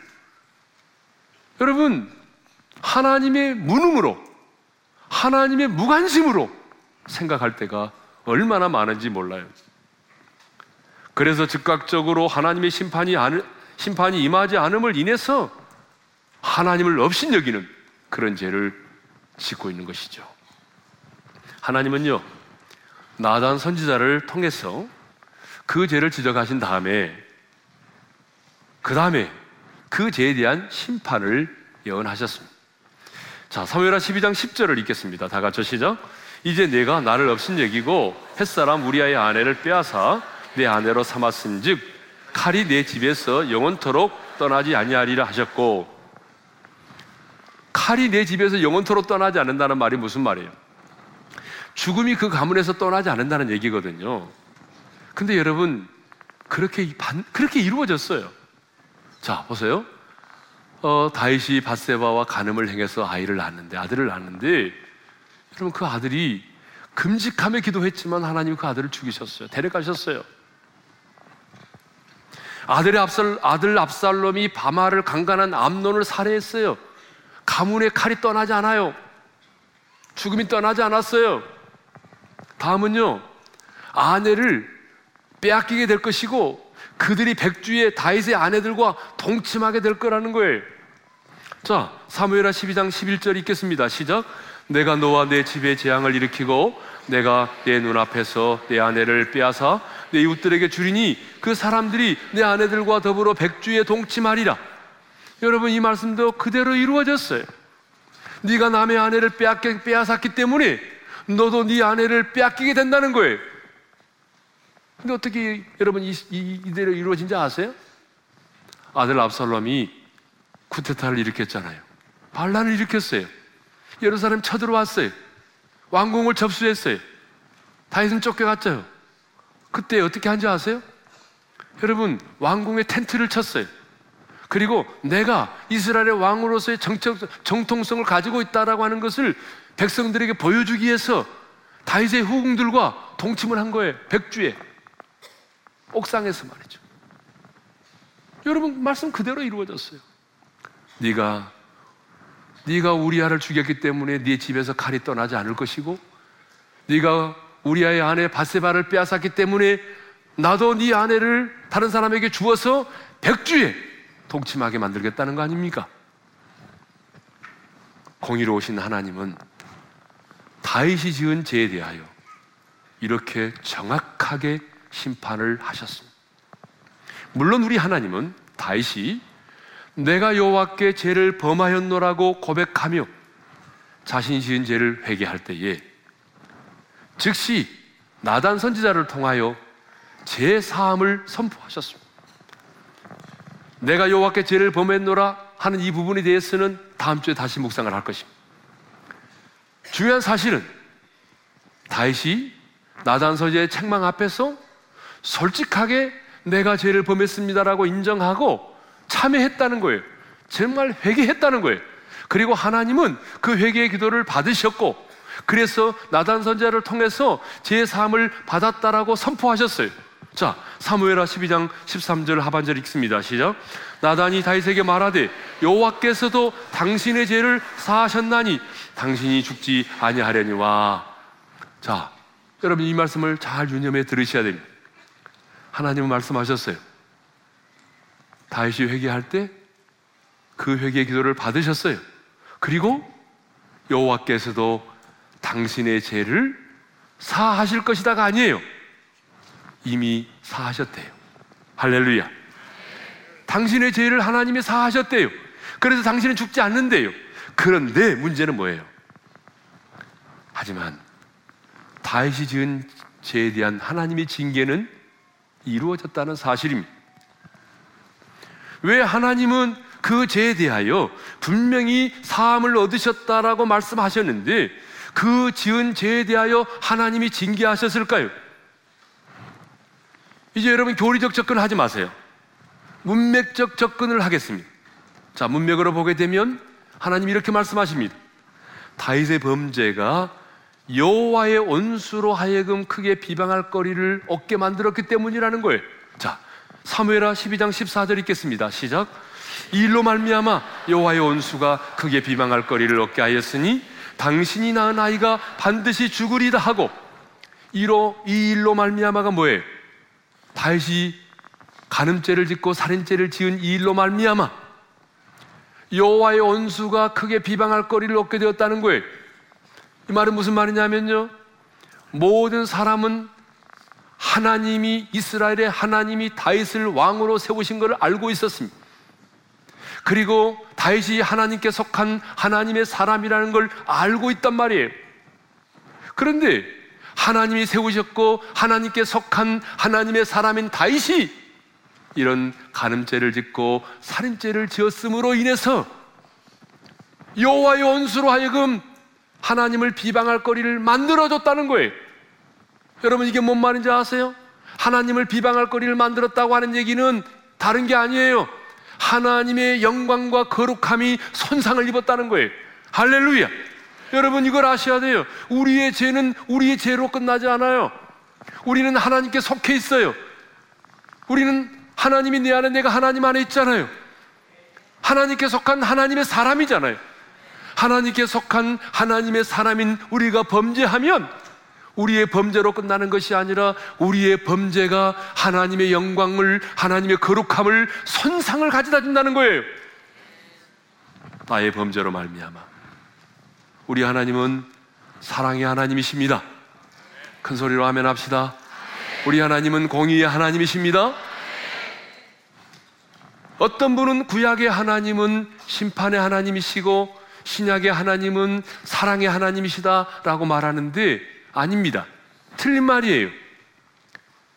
여러분 하나님의 무능으로 하나님의 무관심으로 생각할 때가 얼마나 많은지 몰라요. 그래서 즉각적으로 하나님의 심판이 안, 심판이 임하지 않음을 인해서 하나님을 없인 여기는 그런 죄를 짓고 있는 것이죠. 하나님은요, 나단 선지자를 통해서 그 죄를 지적하신 다음에 그 다음에 그 죄에 대한 심판을 예언하셨습니다. 자, 사무엘하 12장 10절을 읽겠습니다. 다 같이 시작. 이제 내가 나를 없인 여기고 햇사람 우리아의 아내를 빼앗아 내 아내로 삼았은즉 칼이 내 집에서 영원토록 떠나지 아니하리라 하셨고 칼이 내 집에서 영원토록 떠나지 않는다는 말이 무슨 말이에요? 죽음이 그 가문에서 떠나지 않는다는 얘기거든요. 근데 여러분 그렇게 그렇게 이루어졌어요. 자, 보세요. 어, 다윗이 바세바와 간음을 행해서 아이를 낳았는데 아들을 낳았는데 여러분 그 아들이 금직함에 기도했지만 하나님 그 아들을 죽이셨어요. 데려가셨어요. 아들의 압살, 아들 압살롬이 바마를 강간한 암론을 살해했어요. 가문의 칼이 떠나지 않아요. 죽음이 떠나지 않았어요. 다음은요, 아내를 빼앗기게 될 것이고 그들이 백주의 다윗의 아내들과 동침하게 될 거라는 거예요. 자, 사무엘하 12장 11절 읽겠습니다. 시작. 내가 너와 내 집에 재앙을 일으키고 내가 내 눈앞에서 내 아내를 빼앗아 내 이웃들에게 주리니 그 사람들이 내 아내들과 더불어 백주에 동침하리라. 여러분 이 말씀도 그대로 이루어졌어요. 네가 남의 아내를 빼앗기, 빼앗았기 때문에 너도 네 아내를 빼앗기게 된다는 거예요. 근데 어떻게 여러분 이, 이, 이대로 이루어진지 아세요? 아들 압살롬이 쿠데타를 일으켰잖아요. 반란을 일으켰어요. 예루살렘 쳐들어왔어요. 왕궁을 접수했어요. 다윗은 쫓겨갔죠. 그때 어떻게 한지 아세요? 여러분 왕궁에 텐트를 쳤어요. 그리고 내가 이스라엘의 왕으로서의 정적, 정통성을 가지고 있다라고 하는 것을 백성들에게 보여주기 위해서 다윗의 후궁들과 동침을 한 거예요. 백주에. 옥상에서 말이죠. 여러분 말씀 그대로 이루어졌어요. 네가 네가 우리아를 죽였기 때문에 네 집에서 칼이 떠나지 않을 것이고 네가 우리아의 아내 바세바를 빼앗았기 때문에 나도 네 아내를 다른 사람에게 주어서 백주에 동침하게 만들겠다는 거 아닙니까? 공의로우신 하나님은 다윗이 지은 죄에 대하여 이렇게 정확하게 심판을 하셨습니다. 물론 우리 하나님은 다윗이 내가 여호와께 죄를 범하였노라고 고백하며 자신이 지은 죄를 회개할 때에 즉시 나단 선지자를 통하여 죄 사함을 선포하셨습니다. 내가 여호와께 죄를 범했노라 하는 이 부분에 대해서는 다음 주에 다시 묵상을 할 것입니다. 중요한 사실은 다윗이 나단 선지자의 책망 앞에서 솔직하게 내가 죄를 범했습니다라고 인정하고 참여했다는 거예요. 정말 회개했다는 거예요. 그리고 하나님은 그 회개의 기도를 받으셨고 그래서 나단 선자를 통해서 제 삶을 받았다라고 선포하셨어요. 자, 사무엘하 12장 13절 하반절 읽습니다. 시작. 나단이 다윗에게 말하되 여호와께서도 당신의 죄를 사하셨나니 당신이 죽지 아니하려니와. 자, 여러분 이 말씀을 잘 유념해 들으셔야 됩니다. 하나님은 말씀하셨어요. 다윗이 회개할 때 그 회개 기도를 받으셨어요. 그리고 여호와께서도 당신의 죄를 사하실 것이다가 아니에요. 이미 사하셨대요. 할렐루야. 당신의 죄를 하나님이 사하셨대요. 그래서 당신은 죽지 않는데요. 그런데 문제는 뭐예요? 하지만 다윗이 지은 죄에 대한 하나님의 징계는 이루어졌다는 사실입니다. 왜 하나님은 그 죄에 대하여 분명히 사함을 얻으셨다라고 말씀하셨는데 그 지은 죄에 대하여 하나님이 징계하셨을까요? 이제 여러분 교리적 접근하지 마세요. 문맥적 접근을 하겠습니다. 자, 문맥으로 보게 되면 하나님 이렇게 말씀하십니다. 다윗의 범죄가 여호와의 원수로 하여금 크게 비방할 거리를 얻게 만들었기 때문이라는 거예요. 자, 사무엘하 12장 14절 읽겠습니다. 시작. 이 일로 말미암아 여호와의 원수가 크게 비방할 거리를 얻게 하였으니 당신이 낳은 아이가 반드시 죽으리다 하고 이로 이 일로 말미암아가 뭐예요? 다윗이 간음죄를 짓고 살인죄를 지은 이 일로 말미암아 여호와의 원수가 크게 비방할 거리를 얻게 되었다는 거예요. 이 말은 무슨 말이냐면요. 모든 사람은 하나님이 이스라엘의 하나님이 다윗을 왕으로 세우신 것을 알고 있었습니다. 그리고 다윗이 하나님께 속한 하나님의 사람이라는 걸 알고 있단 말이에요. 그런데 하나님이 세우셨고 하나님께 속한 하나님의 사람인 다윗이 이런 간음죄를 짓고 살인죄를 지었음으로 인해서 여호와의 원수로 하여금 하나님을 비방할 거리를 만들어 줬다는 거예요. 여러분 이게 뭔 말인지 아세요? 하나님을 비방할 거리를 만들었다고 하는 얘기는 다른 게 아니에요. 하나님의 영광과 거룩함이 손상을 입었다는 거예요. 할렐루야. 여러분 이걸 아셔야 돼요. 우리의 죄는 우리의 죄로 끝나지 않아요. 우리는 하나님께 속해 있어요. 우리는 하나님이 내 안에 내가 하나님 안에 있잖아요. 하나님께 속한 하나님의 사람이잖아요. 하나님께 속한 하나님의 사람인 우리가 범죄하면 우리의 범죄로 끝나는 것이 아니라 우리의 범죄가 하나님의 영광을 하나님의 거룩함을 손상을 가져다 준다는 거예요. 나의 범죄로 말미암아 우리 하나님은 사랑의 하나님이십니다. 큰 소리로 하면 합시다. 우리 하나님은 공의의 하나님이십니다. 어떤 분은 구약의 하나님은 심판의 하나님이시고 신약의 하나님은 사랑의 하나님이시다라고 말하는데 아닙니다. 틀린 말이에요.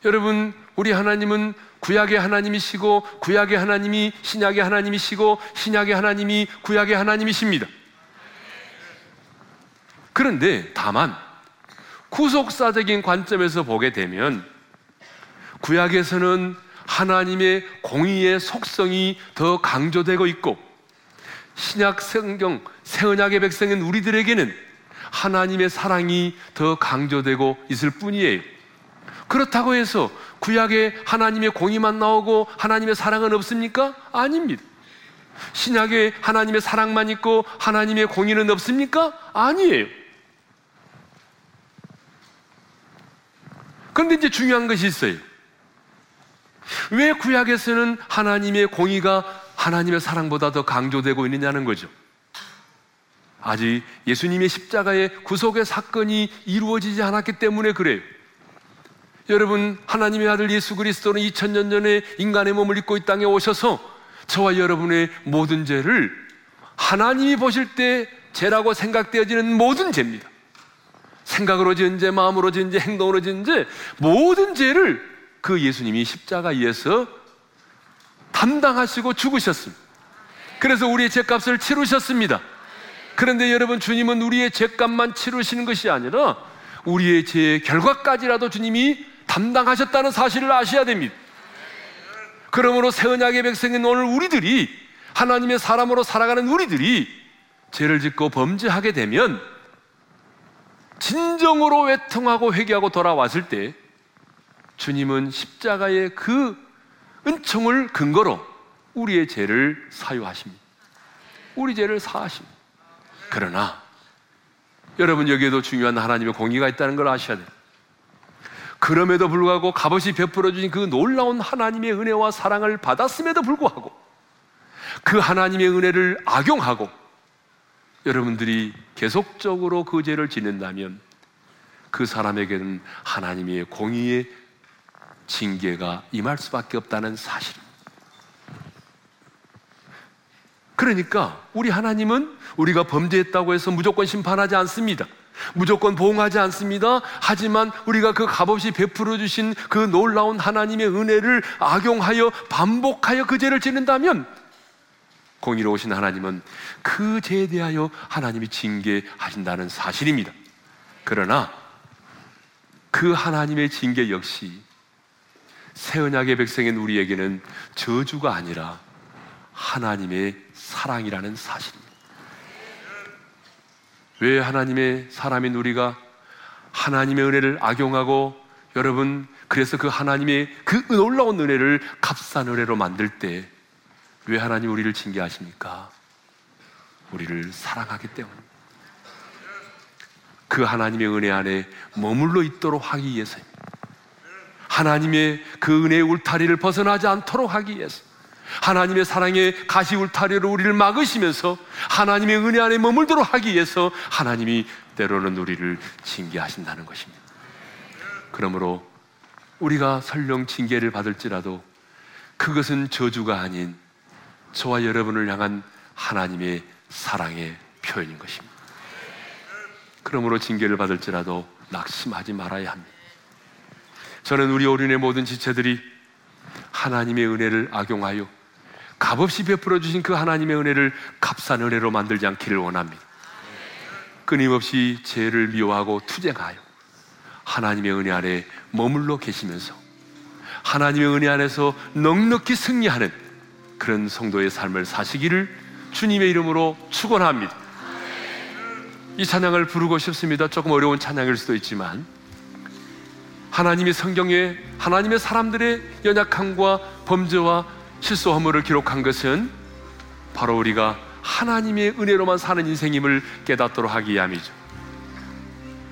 여러분, 우리 하나님은 구약의 하나님이시고 구약의 하나님이 신약의 하나님이시고 신약의 하나님이 구약의 하나님이십니다. 그런데 다만 구속사적인 관점에서 보게 되면 구약에서는 하나님의 공의의 속성이 더 강조되고 있고 신약 성경 새언약의 백성인 우리들에게는 하나님의 사랑이 더 강조되고 있을 뿐이에요. 그렇다고 해서 구약에 하나님의 공의만 나오고 하나님의 사랑은 없습니까? 아닙니다. 신약에 하나님의 사랑만 있고 하나님의 공의는 없습니까? 아니에요. 그런데 이제 중요한 것이 있어요. 왜 구약에서는 하나님의 공의가 하나님의 사랑보다 더 강조되고 있느냐는 거죠. 아직 예수님의 십자가의 구속의 사건이 이루어지지 않았기 때문에 그래요. 여러분, 하나님의 아들 예수 그리스도는 2000년 전에 인간의 몸을 입고 이 땅에 오셔서 저와 여러분의 모든 죄를 하나님이 보실 때 죄라고 생각되어지는 모든 죄입니다. 생각으로 지은 죄, 마음으로 지은 죄, 행동으로 지은 죄, 모든 죄를 그 예수님이 십자가에서 담당하시고 죽으셨습니다. 그래서 우리의 죄값을 치르셨습니다. 그런데 여러분 주님은 우리의 죄값만 치르시는 것이 아니라 우리의 죄의 결과까지라도 주님이 담당하셨다는 사실을 아셔야 됩니다. 그러므로 새 언약의 백성인 오늘 우리들이 하나님의 사람으로 살아가는 우리들이 죄를 짓고 범죄하게 되면 진정으로 외통하고 회개하고 돌아왔을 때 주님은 십자가의 그 은총을 근거로 우리의 죄를 사유하십니다. 우리 죄를 사하십니다. 그러나 여러분 여기에도 중요한 하나님의 공의가 있다는 걸 아셔야 돼요. 그럼에도 불구하고 값없이 베풀어 주신 그 놀라운 하나님의 은혜와 사랑을 받았음에도 불구하고 그 하나님의 은혜를 악용하고 여러분들이 계속적으로 그 죄를 짓는다면 그 사람에게는 하나님의 공의의 징계가 임할 수밖에 없다는 사실입니다. 그러니까 우리 하나님은 우리가 범죄했다고 해서 무조건 심판하지 않습니다. 무조건 보응하지 않습니다. 하지만 우리가 그 값없이 베풀어 주신 그 놀라운 하나님의 은혜를 악용하여 반복하여 그 죄를 짓는다면 공의로우신 하나님은 그 죄에 대하여 하나님이 징계하신다는 사실입니다. 그러나 그 하나님의 징계 역시 새 언약의 백성인 우리에게는 저주가 아니라 하나님의 사랑이라는 사실입니다. 왜 하나님의 사람인 우리가 하나님의 은혜를 악용하고 여러분 그래서 그 하나님의 그 놀라운 은혜를 값싼 은혜로 만들 때 왜 하나님 우리를 징계하십니까? 우리를 사랑하기 때문입니다. 그 하나님의 은혜 안에 머물러 있도록 하기 위해서입니다. 하나님의 그 은혜의 울타리를 벗어나지 않도록 하기 위해서 하나님의 사랑의 가시 울타리로 우리를 막으시면서 하나님의 은혜 안에 머물도록 하기 위해서 하나님이 때로는 우리를 징계하신다는 것입니다. 그러므로 우리가 설령 징계를 받을지라도 그것은 저주가 아닌 저와 여러분을 향한 하나님의 사랑의 표현인 것입니다. 그러므로 징계를 받을지라도 낙심하지 말아야 합니다. 저는 우리 어린의 모든 지체들이 하나님의 은혜를 악용하여 값없이 베풀어 주신 그 하나님의 은혜를 값싼 은혜로 만들지 않기를 원합니다. 끊임없이 죄를 미워하고 투쟁하여 하나님의 은혜 안에 머물러 계시면서 하나님의 은혜 안에서 넉넉히 승리하는 그런 성도의 삶을 사시기를 주님의 이름으로 축원합니다. 이 찬양을 부르고 싶습니다. 조금 어려운 찬양일 수도 있지만 하나님이 성경에 하나님의 사람들의 연약함과 범죄와 실수 허물을 기록한 것은 바로 우리가 하나님의 은혜로만 사는 인생임을 깨닫도록 하기 위함이죠.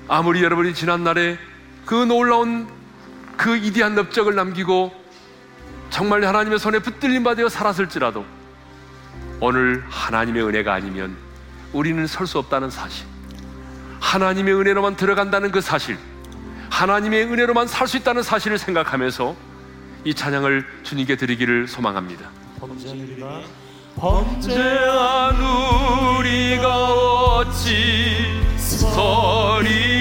아무리 여러분이 지난날에 그 놀라운 그 이디한 넓적을 남기고 정말 하나님의 손에 붙들림 받아 살았을지라도 오늘 하나님의 은혜가 아니면 우리는 설 수 없다는 사실. 하나님의 은혜로만 들어간다는 그 사실. 하나님의 은혜로만 살 수 있다는 사실을 생각하면서 이 찬양을 주님께 드리기를 소망합니다. 범죄한 우리가 어찌 서리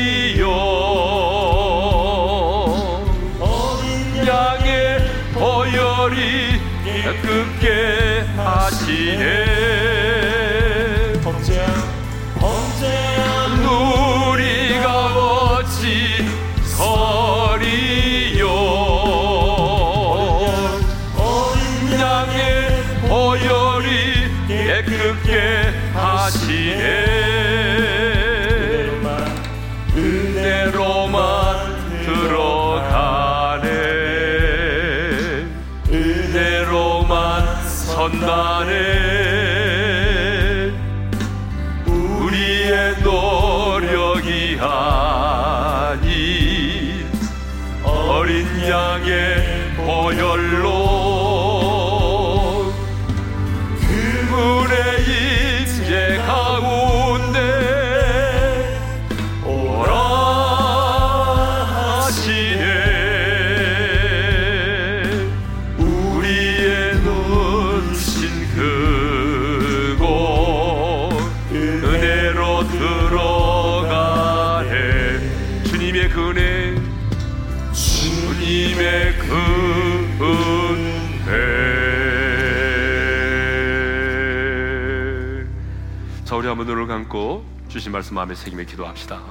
주신 말씀 마음에 새김에 기도합시다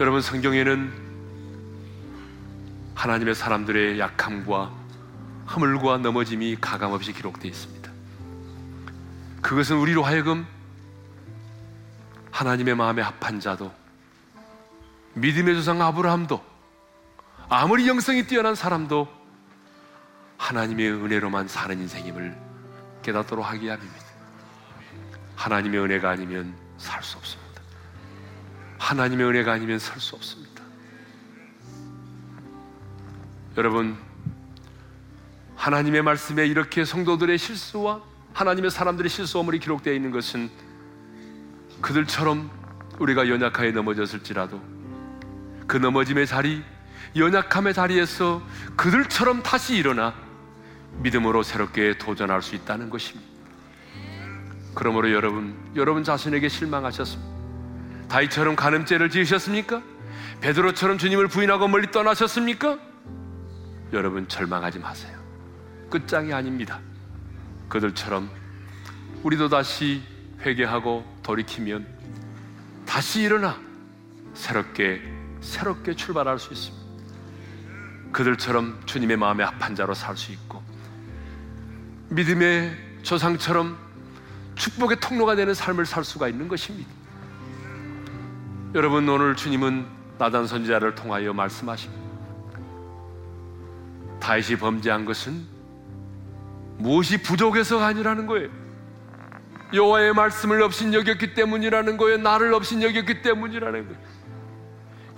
여러분 성경에는 하나님의 사람들의 약함과 허물과 넘어짐이 가감없이 기록되어 있습니다. 그것은 우리로 하여금 하나님의 마음에 합한 자도 믿음의 조상 아브라함도 아무리 영성이 뛰어난 사람도 하나님의 은혜로만 사는 인생임을 깨닫도록 하기 위함입니다. 하나님의 은혜가 아니면 살 수 없습니다. 하나님의 은혜가 아니면 살 수 없습니다. 여러분, 하나님의 말씀에 이렇게 성도들의 실수와 하나님의 사람들의 실수함이 기록되어 있는 것은 그들처럼 우리가 연약하게 넘어졌을지라도 그 넘어짐의 자리, 연약함의 자리에서 그들처럼 다시 일어나 믿음으로 새롭게 도전할 수 있다는 것입니다. 그러므로 여러분, 여러분 자신에게 실망하셨습니다. 다이처럼 간음죄를 지으셨습니까? 베드로처럼 주님을 부인하고 멀리 떠나셨습니까? 여러분 절망하지 마세요. 끝장이 아닙니다. 그들처럼 우리도 다시 회개하고 돌이키면 다시 일어나 새롭게 새롭게 출발할 수 있습니다. 그들처럼 주님의 마음에 합한 자로 살 수 있고 믿음의 조상처럼 축복의 통로가 되는 삶을 살 수가 있는 것입니다. 여러분 오늘 주님은 나단 선지자를 통하여 말씀하십니다. 다윗이 범죄한 것은 무엇이 부족해서가 아니라는 거예요. 여호와의 말씀을 없인 여겼기 때문이라는 거예요. 나를 없인 여겼기 때문이라는 거예요.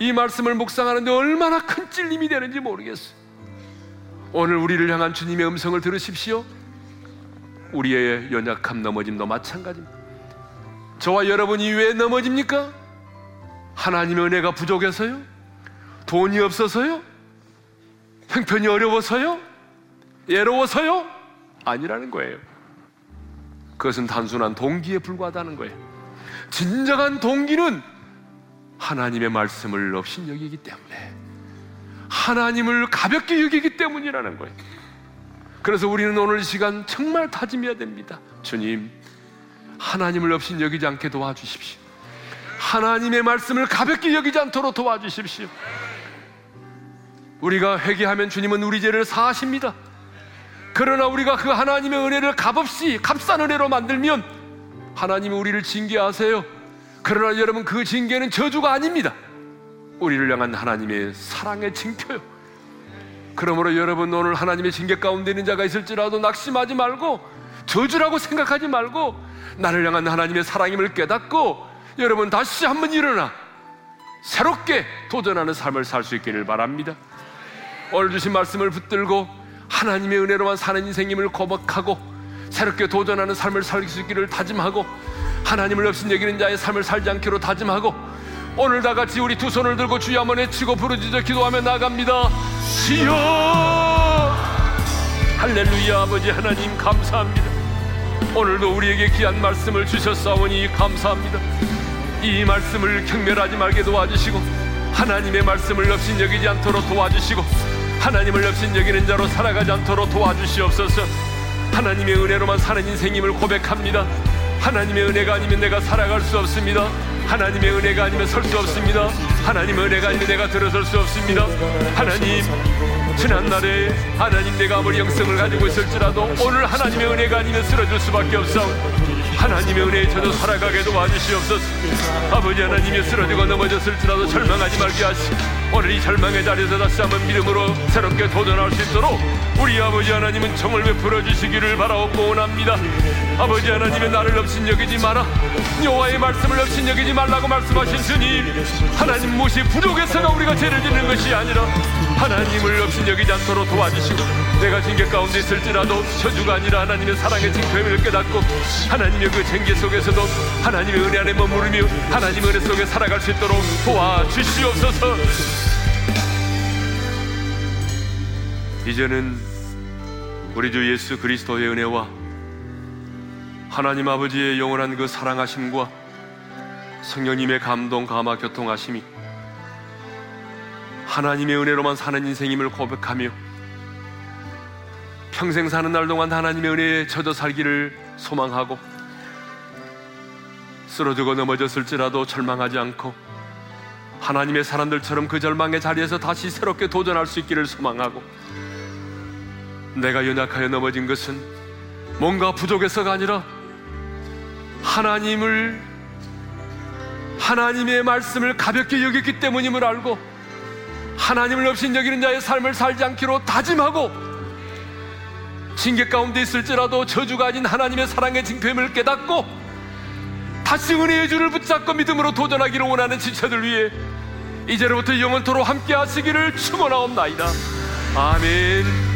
이 말씀을 묵상하는데 얼마나 큰 찔림이 되는지 모르겠어요. 오늘 우리를 향한 주님의 음성을 들으십시오. 우리의 연약함 넘어짐도 마찬가지입니다. 저와 여러분이 왜 넘어집니까? 하나님의 은혜가 부족해서요? 돈이 없어서요? 형편이 어려워서요? 예로워서요? 아니라는 거예요. 그것은 단순한 동기에 불과하다는 거예요. 진정한 동기는 하나님의 말씀을 없인 여기기 때문에 하나님을 가볍게 여기기 때문이라는 거예요. 그래서 우리는 오늘 이 시간 정말 다짐해야 됩니다. 주님, 하나님을 없인 여기지 않게 도와주십시오. 하나님의 말씀을 가볍게 여기지 않도록 도와주십시오. 우리가 회개하면 주님은 우리 죄를 사하십니다. 그러나 우리가 그 하나님의 은혜를 값없이 값싼 은혜로 만들면 하나님이 우리를 징계하세요. 그러나 여러분 그 징계는 저주가 아닙니다. 우리를 향한 하나님의 사랑의 징표요. 그러므로 여러분 오늘 하나님의 징계 가운데 있는 자가 있을지라도 낙심하지 말고 저주라고 생각하지 말고 나를 향한 하나님의 사랑임을 깨닫고 여러분 다시 한번 일어나 새롭게 도전하는 삶을 살 수 있기를 바랍니다. 오늘 주신 말씀을 붙들고 하나님의 은혜로만 사는 인생임을 고백하고 새롭게 도전하는 삶을 살 수 있기를 다짐하고 하나님을 없인 여기는 자의 삶을 살지 않기로 다짐하고 오늘 다 같이 우리 두 손을 들고 주여 한번 외치고 부르짖어 기도하며 나갑니다. 주여 할렐루야 아버지 하나님 감사합니다. 오늘도 우리에게 귀한 말씀을 주셨사오니 감사합니다. 이 말씀을 경멸하지 말게 도와주시고 하나님의 말씀을 없인 여기지 않도록 도와주시고 하나님을 없인 여기는 자로 살아가지 않도록 도와주시옵소서. 하나님의 은혜로만 사는 인생임을 고백합니다. 하나님의 은혜가 아니면 내가 살아갈 수 없습니다 하나님의 은혜가 아니면 설 수 없습니다. 하나님의 은혜가 아니면 내가 들어설 수 없습니다. 하나님 지난날에 하나님 내가 아무리 영성을 가지고 있을지라도 오늘 하나님의 은혜가 아니면 쓰러질 수밖에 없사오 하나님의 은혜에 저도 살아가게 도와주시옵소서. 아버지 하나님이 쓰러지고 넘어졌을지라도 절망하지 말게 하시고 오늘 이 절망의 자리에서 다시 한번 믿음으로 새롭게 도전할 수 있도록 우리 아버지 하나님은 정을 베풀어 주시기를 바라옵고 원합니다. 아버지 하나님의 나를 없인 여기지 마라. 여호와의 말씀을 없인 여기지 말라고 말씀하신 주님 하나님 무엇이 부족해서가 우리가 죄를 짓는 것이 아니라 하나님을 없인 여기지 않도록 도와주시고 내가 징계 가운데 있을지라도 저주가 아니라 하나님의 사랑의 징표임을 깨닫고 하나님의 그 징계 속에서도 하나님의 은혜 안에 머무르며 하나님의 은혜 속에 살아갈 수 있도록 도와주시옵소서. 이제는 우리 주 예수 그리스도의 은혜와 하나님 아버지의 영원한 그 사랑하심과 성령님의 감동 감화 교통하심이 하나님의 은혜로만 사는 인생임을 고백하며 평생 사는 날 동안 하나님의 은혜에 젖어 살기를 소망하고 쓰러지고 넘어졌을지라도 절망하지 않고 하나님의 사람들처럼 그 절망의 자리에서 다시 새롭게 도전할 수 있기를 소망하고 내가 연약하여 넘어진 것은 뭔가 부족해서가 아니라 하나님을 하나님의 말씀을 가볍게 여겼기 때문임을 알고 하나님을 없인 여기는 자의 삶을 살지 않기로 다짐하고 징계 가운데 있을지라도 저주가 아닌 하나님의 사랑의 징표임을 깨닫고 다시 은혜의 줄을 붙잡고 믿음으로 도전하기를 원하는 지체들 위해 이제로부터 영원토로 함께 하시기를 축원하옵나이다. 아멘.